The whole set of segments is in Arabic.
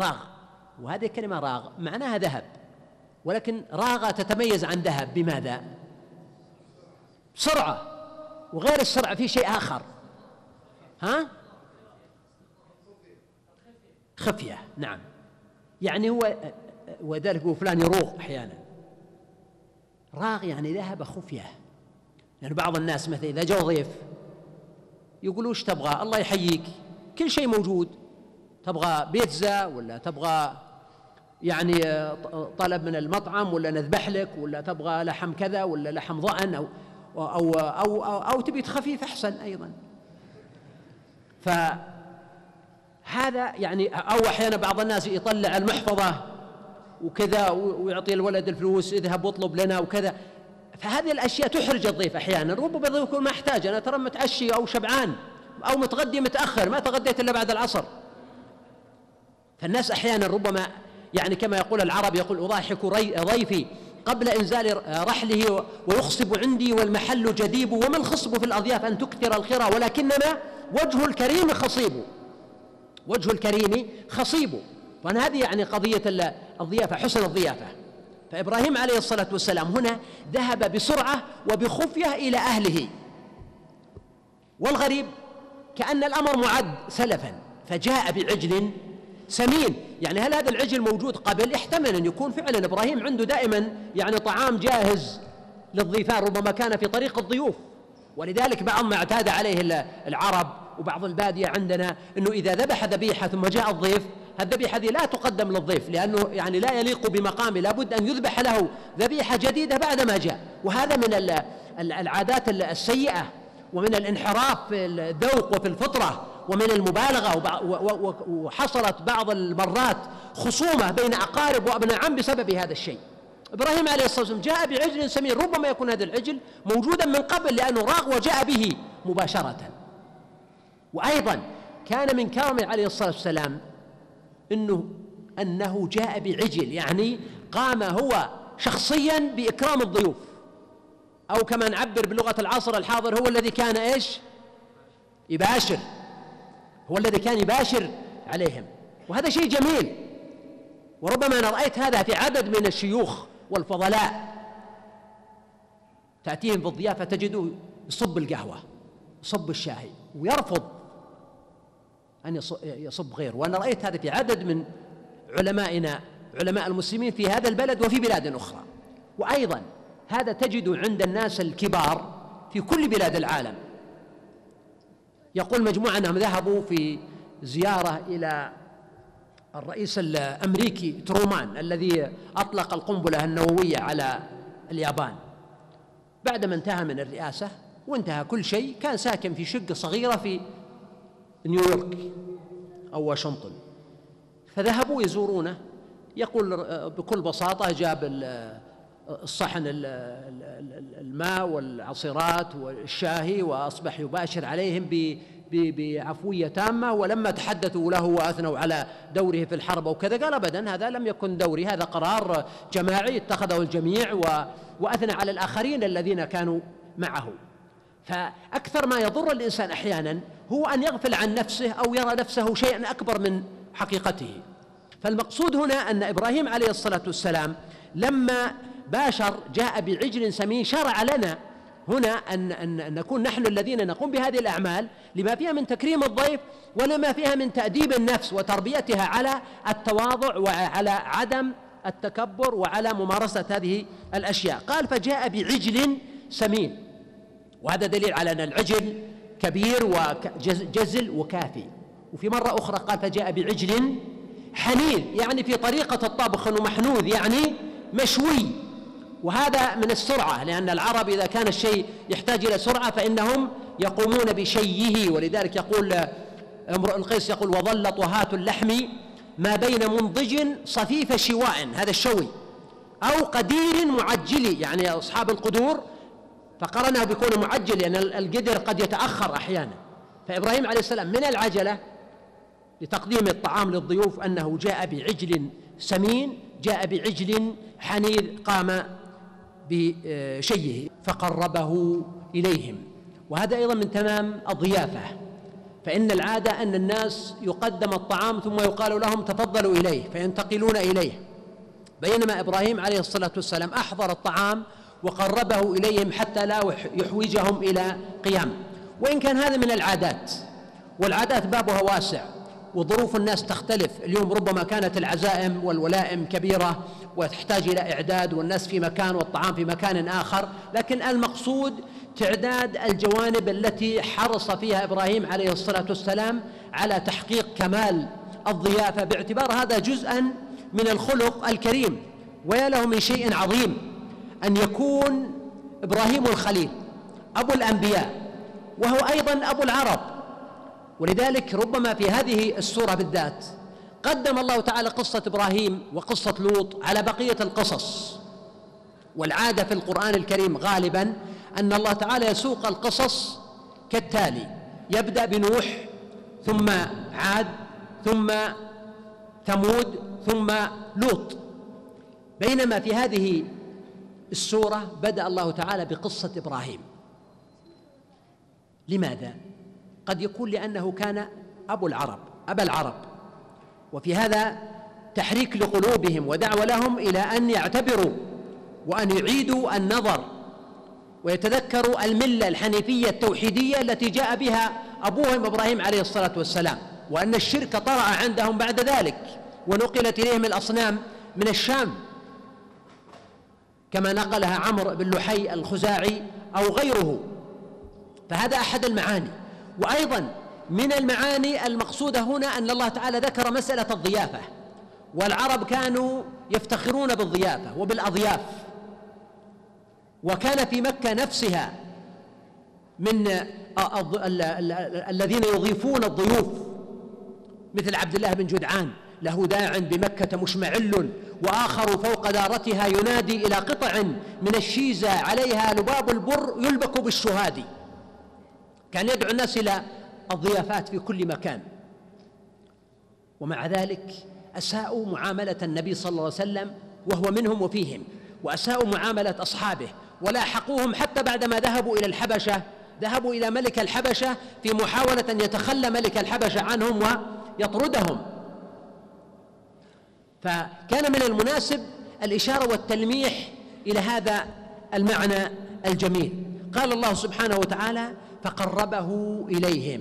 راغ. وهذه الكلمة راغ. معناها ذهب. ولكن راغ تتميز عن ذهب. بماذا؟ سرعة. وغير السرعة في شيء آخر. ها؟ خفية. نعم. يعني هو وذلك هو فلان يروغ أحيانا. راغ يعني ذهب خفية. لأن بعض الناس مثلا إذا جاء ضيف يقول وش تبغى؟ الله يحييك. كل شيء موجود. تبغى بيتزا ولا تبغى يعني طلب من المطعم ولا نذبح لك ولا تبغى لحم كذا ولا لحم ضأن أو أو أو أو, أو تبي خفيف أحسن أيضا. فهذا يعني أو أحيانا بعض الناس يطلع المحفظة وكذا ويعطي الولد الفلوس اذهب واطلب لنا وكذا. فهذه الأشياء تحرج الضيف أحيانا. ربما يكون ما احتاج أنا ترى متعشي أو شبعان أو متغدي متأخر ما تغديت إلا بعد العصر. فالناس أحيانا ربما يعني كما يقول العرب يقول أضاحك ضيفي قبل إنزال رحله ويخصب عندي والمحل جديب وما الخصب في الأضياف أن تكثر الخرى ولكنما وجه الكريم خصيب. وجه الكريم خصيب. وأن هذه يعني قضية الضيافة حسن الضيافة. فإبراهيم عليه الصلاة والسلام هنا ذهب بسرعة وبخفية إلى أهله. والغريب كأن الأمر معد سلفا فجاء بعجل سمين. يعني هل هذا العجل موجود قبل؟ يحتمل أن يكون فعلا. إبراهيم عنده دائما يعني طعام جاهز للضيفان ربما كان في طريق الضيوف. ولذلك بعض ما اعتاد عليه العرب وبعض البادية عندنا أنه إذا ذبح ذبيحة ثم جاء الضيف الذبيحة هذه لا تقدم للضيف لأنه يعني لا يليق بمقامه لابد أن يذبح له ذبيحة جديدة بعدما جاء. وهذا من العادات السيئة ومن الانحراف في الذوق وفي الفطرة. ومن المبالغة وحصلت بعض المرات خصومة بين أقارب وأبناء عم بسبب هذا الشيء. إبراهيم عليه الصلاة والسلام جاء بعجل سمين ربما يكون هذا العجل موجودا من قبل لأنه راغ وجاء به مباشرة. وأيضا كان من كرمه عليه الصلاة والسلام انه أنه جاء بعجل يعني قام هو شخصيا بإكرام الضيوف. أو كما نعبر بلغة العصر الحاضر هو الذي كان إيش؟ يباشر. هو الذي كان يباشر عليهم. وهذا شيء جميل. وربما أنا رأيت هذا في عدد من الشيوخ والفضلاء. تأتيهم في الضيافة تجده يصب القهوة يصب الشاي ويرفض أن يصب غيره. وأنا رأيت هذا في عدد من علمائنا علماء المسلمين في هذا البلد وفي بلاد أخرى. وأيضا هذا تجد عند الناس الكبار في كل بلاد العالم. يقول مجموعة أنهم ذهبوا في زيارة إلى الرئيس الأمريكي ترومان الذي أطلق القنبلة النووية على اليابان. بعدما انتهى من الرئاسة وانتهى كل شيء كان ساكن في شقة صغيرة في نيويورك أو واشنطن. فذهبوا يزورونه. يقول بكل بساطة جاب الصحن الماء والعصيرات والشاهي وأصبح يباشر عليهم بعفوية تامة ولما تحدثوا له وأثنوا على دوره في الحرب وكذا قال أبدا هذا لم يكن دوري هذا قرار جماعي اتخذه الجميع وأثنى على الآخرين الذين كانوا معه. فأكثر ما يضر الإنسان أحيانا هو أن يغفل عن نفسه أو يرى نفسه شيئا أكبر من حقيقته. فالمقصود هنا أن إبراهيم عليه الصلاة والسلام لما باشر جاء بعجل سمين شرع لنا. هنا أن, أن نكون نحن الذين نقوم بهذه الأعمال لما فيها من تكريم الضيف ولما فيها من تأديب النفس وتربيتها على التواضع وعلى عدم التكبر وعلى ممارسة هذه الأشياء. قال فجاء بعجل سمين. وهذا دليل على أن العجل كبير وجزل وكافي. وفي مرة أخرى قال فجاء بعجل حنيذ يعني في طريقة الطبخ أنه محنوذ يعني مشوي. وهذا من السرعة لأن العرب إذا كان الشيء يحتاج إلى سرعة فإنهم يقومون بشيه. ولذلك يقول امرؤ القيس يقول وظل طهاة اللحم ما بين منضج صفيف شواء. هذا الشوي. أو قدير معجل يعني أصحاب القدور فقرنه بكون معجل لأن يعني القدر قد يتأخر أحيانا. فإبراهيم عليه السلام من العجلة لتقديم الطعام للضيوف أنه جاء بعجل سمين جاء بعجل حنيذ قام بشيه فقربه إليهم. وهذا أيضا من تمام الضيافة. فإن العادة أن الناس يقدم الطعام ثم يقال لهم تفضلوا إليه فينتقلون إليه. بينما إبراهيم عليه الصلاة والسلام أحضر الطعام وقربه إليهم حتى لا يحوجهم إلى قيام. وإن كان هذا من العادات والعادات بابها واسع. وظروف الناس تختلف. اليوم ربما كانت العزائم والولائم كبيرة وتحتاج إلى إعداد والناس في مكان والطعام في مكان آخر لكن المقصود تعداد الجوانب التي حرص فيها إبراهيم عليه الصلاة والسلام على تحقيق كمال الضيافة. باعتبار هذا جزءا من الخلق الكريم. ويا له من شيء عظيم أن يكون إبراهيم الخليل أبو الأنبياء وهو أيضا أبو العرب. ولذلك ربما في هذه السورة بالذات قدم الله تعالى قصة إبراهيم وقصة لوط على بقية القصص. والعادة في القرآن الكريم غالبا أن الله تعالى يسوق القصص كالتالي يبدأ بنوح ثم عاد ثم ثمود ثم لوط. بينما في هذه السورة بدأ الله تعالى بقصة إبراهيم. لماذا؟ قد يكون لأنه كان أبو العرب أبا العرب. وفي هذا تحريك لقلوبهم ودعوة لهم إلى أن يعتبروا وأن يعيدوا النظر ويتذكروا الملة الحنيفية التوحيدية التي جاء بها أبوهم إبراهيم عليه الصلاة والسلام وأن الشرك طرأ عندهم بعد ذلك ونقلت إليهم الأصنام من الشام. كما نقلها عمرو بن لحي الخزاعي أو غيره. فهذا أحد المعاني. وأيضا من المعاني المقصودة هنا أن الله تعالى ذكر مسألة الضيافة والعرب كانوا يفتخرون بالضيافة وبالأضياف. وكان في مكة نفسها من الذين يضيفون الضيوف مثل عبد الله بن جدعان له داع بمكة مشمعل وآخر فوق دارتها ينادي إلى قطع من الشيزة عليها لباب البر يلبك بالشهاد كان يدعو الناس إلى الضيافات في كل مكان. ومع ذلك أساءوا معاملة النبي صلى الله عليه وسلم وهو منهم وفيهم وأساءوا معاملة أصحابه ولاحقوهم حتى بعدما ذهبوا إلى الحبشة ذهبوا إلى ملك الحبشة في محاولة أن يتخلى ملك الحبشة عنهم ويطردهم. فكان من المناسب الإشارة والتلميح إلى هذا المعنى الجميل. قال الله سبحانه وتعالى فقربه إليهم.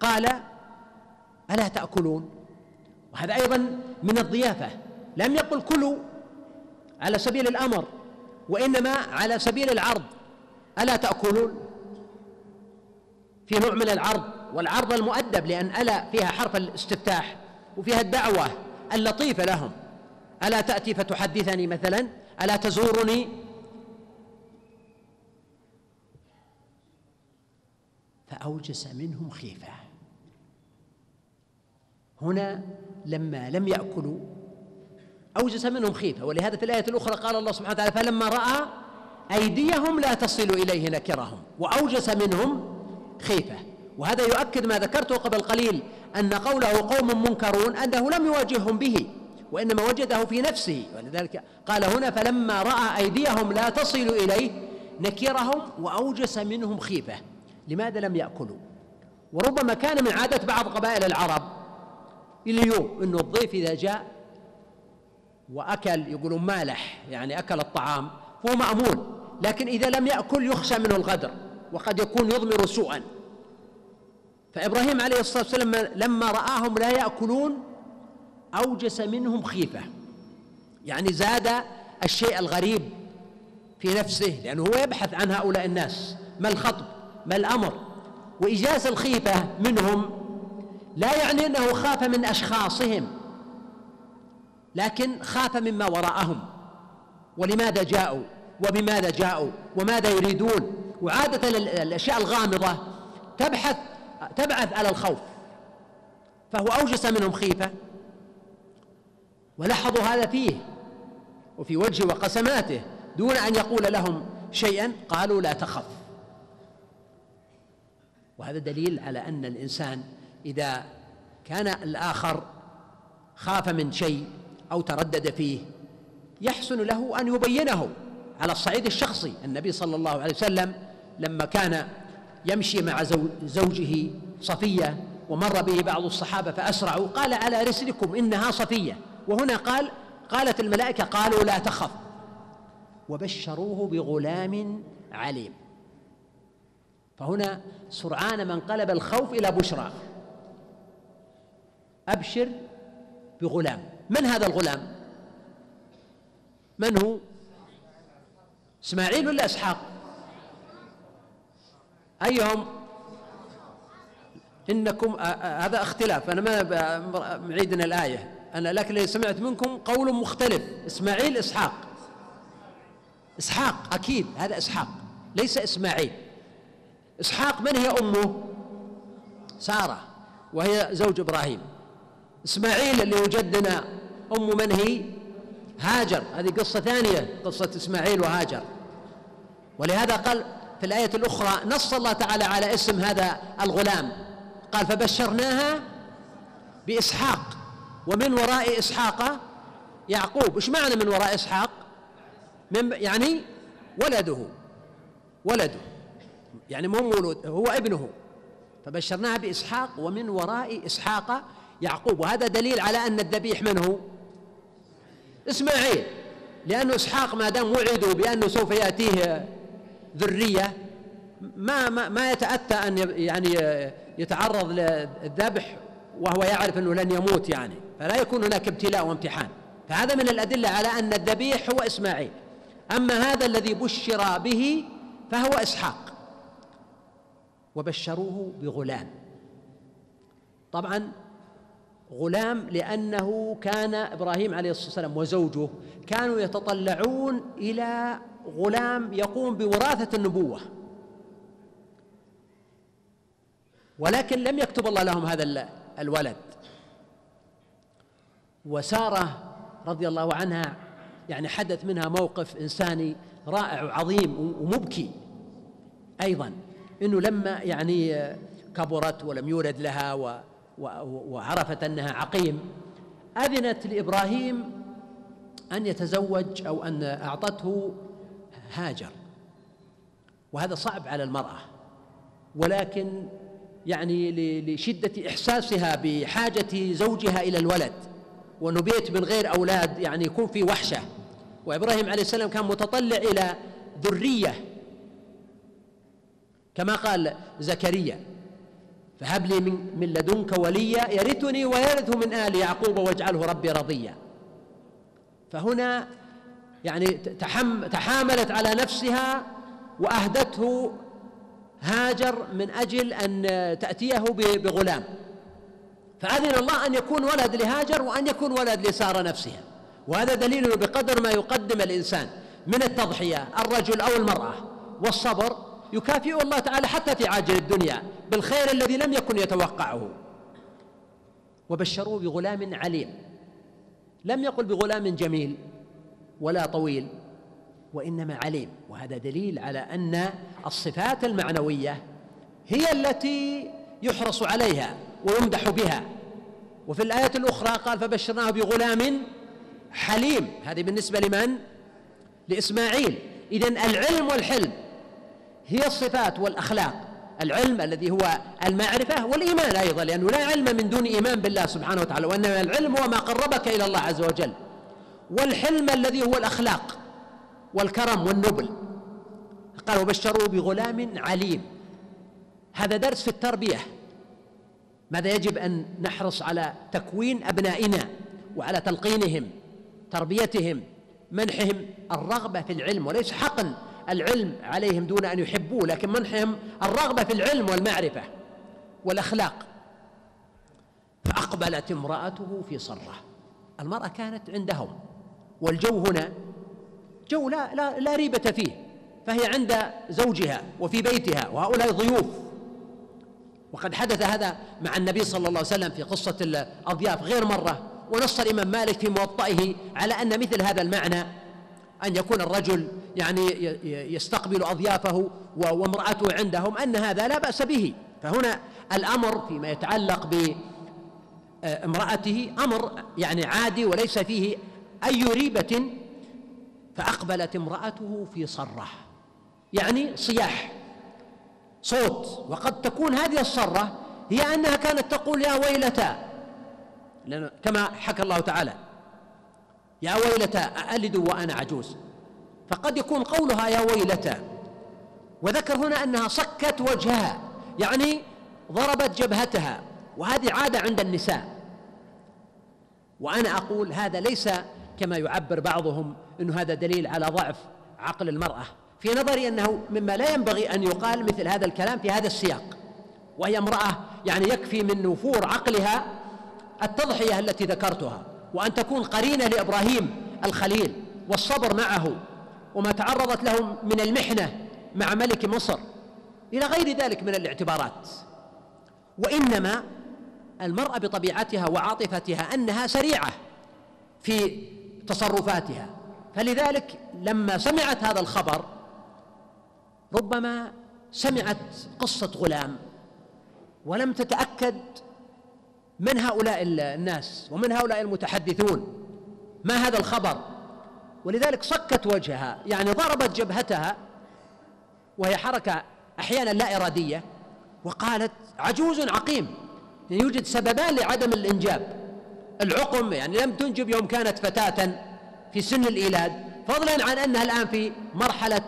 قال ألا تأكلون؟ وهذا أيضا من الضيافة. لم يقل كلوا على سبيل الأمر وإنما على سبيل العرض. ألا تأكلون؟ في نوع من العرض والعرض المؤدب لأن ألا فيها حرف الاستفتاح وفيها الدعوة اللطيفة لهم. ألا تأتي فتحدثني مثلا؟ ألا تزورني فأوجس منهم خيفة. هنا لما لم يأكلوا أوجس منهم خيفة. ولهذا في الآية الأخرى قال الله سبحانه وتعالى فلما رأى أيديهم لا تصل إليه نكرهم. وأوجس منهم خيفة. وهذا يؤكد ما ذكرته قبل قليل أن قوله قوم منكرون أنه لم يواجههم به وإنما وجده في نفسه. ولذلك قال هنا فلما رأى أيديهم لا تصل إليه نكرهم. وأوجس منهم خيفة. لماذا لم يأكلوا؟ وربما كان من عادة بعض قبائل العرب اليوم أنه الضيف إذا جاء وأكل يقولون مالح يعني أكل الطعام فهو مأمون لكن إذا لم يأكل يخشى منه الغدر وقد يكون يضمر سوءا. فإبراهيم عليه الصلاة والسلام لما رآهم لا يأكلون أوجس منهم خيفة. يعني زاد الشيء الغريب في نفسه لأنه هو يبحث عن هؤلاء الناس ما الخطب؟ ما الأمر؟ وإيجاز الخيفة منهم لا يعني أنه خاف من أشخاصهم لكن خاف مما وراءهم. ولماذا جاءوا؟ وبماذا جاءوا؟ وماذا يريدون؟ وعادة الأشياء الغامضة تبحث تبعث على الخوف. فهو أوجس منهم خيفة ولاحظوا هذا فيه وفي وجهه وقسماته دون أن يقول لهم شيئا قالوا لا تخف. وهذا دليل على أن الإنسان إذا كان الآخر خاف من شيء أو تردد فيه يحسن له أن يبينه على الصعيد الشخصي. النبي صلى الله عليه وسلم لما كان يمشي مع زوجه صفية ومر به بعض الصحابة فأسرعوا قال على رسلكم إنها صفية. وهنا قال قالت الملائكة قالوا لا تخف. وبشروه بغلام عليم. فهنا سرعان ما انقلب الخوف إلى بشرى. أبشر بغلام. من هذا الغلام؟ من هو؟ إسماعيل ولا إسحاق؟ أيهم؟ إنكم هذا اختلاف. أنا ما معيدنا الآية. أنا لكن اللي سمعت منكم قول مختلف. إسماعيل إسحاق. إسحاق أكيد. هذا إسحاق. ليس إسماعيل. إسحاق من هي أمه؟ سارة وهي زوج إبراهيم. إسماعيل اللي وجدنا أم من هي؟ هاجر. هذه قصة ثانية قصة إسماعيل وهاجر. ولهذا قال في الآية الأخرى نص الله تعالى على اسم هذا الغلام. قال فبشرناها بإسحاق ومن وراء إسحاق يعقوب. إيش معنى من وراء إسحاق؟ من يعني ولده ولده. يعني مو مولود هو ابنه. فبشرناها بإسحاق ومن وراء إسحاق يعقوب. وهذا دليل على أن الذبيح من هو؟ إسماعيل. لأنه إسحاق ما دام وعدوا بأنه سوف يأتيه ذرية ما ما, ما يتأتى أن يعني يتعرض للذبح وهو يعرف أنه لن يموت يعني. فلا يكون هناك ابتلاء وامتحان. فهذا من الأدلة على أن الذبيح هو إسماعيل. أما هذا الذي بشر به فهو إسحاق. وبشروه بغلام. طبعا غلام لأنه كان إبراهيم عليه الصلاة والسلام وزوجه كانوا يتطلعون إلى غلام يقوم بوراثة النبوة. ولكن لم يكتب الله لهم هذا الولد. وسارة رضي الله عنها يعني حدث منها موقف إنساني رائع وعظيم ومبكي أيضا. إنه لما يعني كبرت ولم يولد لها و وعرفت أنها عقيم أذنت لإبراهيم أن يتزوج أو أن أعطته هاجر. وهذا صعب على المرأة. ولكن يعني لشدة إحساسها بحاجة زوجها إلى الولد. وانه بيت من غير أولاد يعني يكون في وحشة. وإبراهيم عليه السلام كان متطلع إلى ذرية كما قال زكريا. فهب لي من, من لدنك وليا يرثني ويرث من آل يعقوب واجعله ربي رضيا. فهنا يعني تحم تحاملت على نفسها وأهدته هاجر من أجل أن تأتيه بغلام. فأذن الله أن يكون ولد لهاجر وأن يكون ولد لساره نفسها. وهذا دليل بقدر ما يقدم الإنسان من التضحية الرجل أو المرأة والصبر يكافئ الله تعالى حتى في عاجل الدنيا بالخير الذي لم يكن يتوقعه. وبشروه بغلام عليم. لم يقل بغلام جميل ولا طويل وإنما عليم. وهذا دليل على أن الصفات المعنوية هي التي يحرص عليها ويمدح بها. وفي الآية الأخرى قال فبشرناه بغلام حليم هذه بالنسبة لمن؟ لإسماعيل. اذا العلم والحلم هي الصفات والأخلاق. العلم الذي هو المعرفة والإيمان أيضا لأنه لا علم من دون إيمان بالله سبحانه وتعالى وإنما العلم هو ما قربك إلى الله عز وجل. والحلم الذي هو الأخلاق والكرم والنبل. قال وبشروه بغلام عليم. هذا درس في التربية. ماذا يجب أن نحرص على تكوين أبنائنا وعلى تلقينهم تربيتهم منحهم الرغبة في العلم وليس حقا العلم عليهم دون أن يحبوه لكن منحهم الرغبة في العلم والمعرفة والأخلاق. فأقبلت امرأته في صرة. المرأة كانت عندهم والجو هنا جو لا لا, لا ريبة فيه فهي عند زوجها وفي بيتها وهؤلاء ضيوف. وقد حدث هذا مع النبي صلى الله عليه وسلم في قصة الأضياف غير مرة ونص الإمام مالك في موطئه على أن مثل هذا المعنى أن يكون الرجل يعني يستقبل أضيافه وامرأته عندهم أن هذا لا بأس به. فهنا الأمر فيما يتعلق بامرأته أمر يعني عادي وليس فيه أي ريبة فأقبلت امرأته في صرة يعني صياح صوت وقد تكون هذه الصرة هي أنها كانت تقول يا ويلتا كما حكى الله تعالى يا ويلتا أألد وأنا عجوز. فقد يكون قولها يا ويلتا وذكر هنا أنها صكت وجهها يعني ضربت جبهتها وهذه عادة عند النساء. وأنا أقول هذا ليس كما يعبر بعضهم أنه هذا دليل على ضعف عقل المرأة. في نظري أنه مما لا ينبغي أن يقال مثل هذا الكلام في هذا السياق وهي امرأة يعني يكفي من نفور عقلها التضحية التي ذكرتها. وأن تكون قرينة لإبراهيم الخليل والصبر معه وما تعرضت له من المحنة مع ملك مصر إلى غير ذلك من الاعتبارات. وإنما المرأة بطبيعتها وعاطفتها أنها سريعة في تصرفاتها. فلذلك لما سمعت هذا الخبر ربما سمعت قصة غلام ولم تتأكد من هؤلاء الناس ومن هؤلاء المتحدثون؟ ما هذا الخبر؟ ولذلك صكت وجهها يعني ضربت جبهتها وهي حركة أحيانا لا إرادية وقالت عجوز عقيم يعني يوجد سببان لعدم الإنجاب. العقم يعني لم تنجب يوم كانت فتاة في سن الإيلاد فضلا عن أنها الآن في مرحلة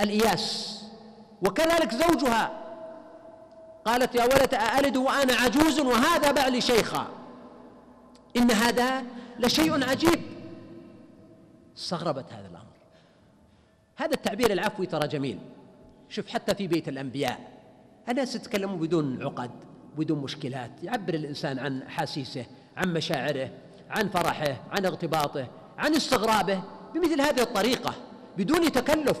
الإياس. وكذلك زوجها قالت يا ولد أألد وأنا عجوز وهذا بعلي شيخا. إن هذا لشيء عجيب. استغربت هذا الأمر. هذا التعبير العفوي ترى جميل. شوف حتى في بيت الأنبياء الناس يتكلمون بدون عقد بدون مشكلات يعبر الإنسان عن أحاسيسه عن مشاعره عن فرحه عن اغتباطه عن استغرابه بمثل هذه الطريقة بدون تكلف.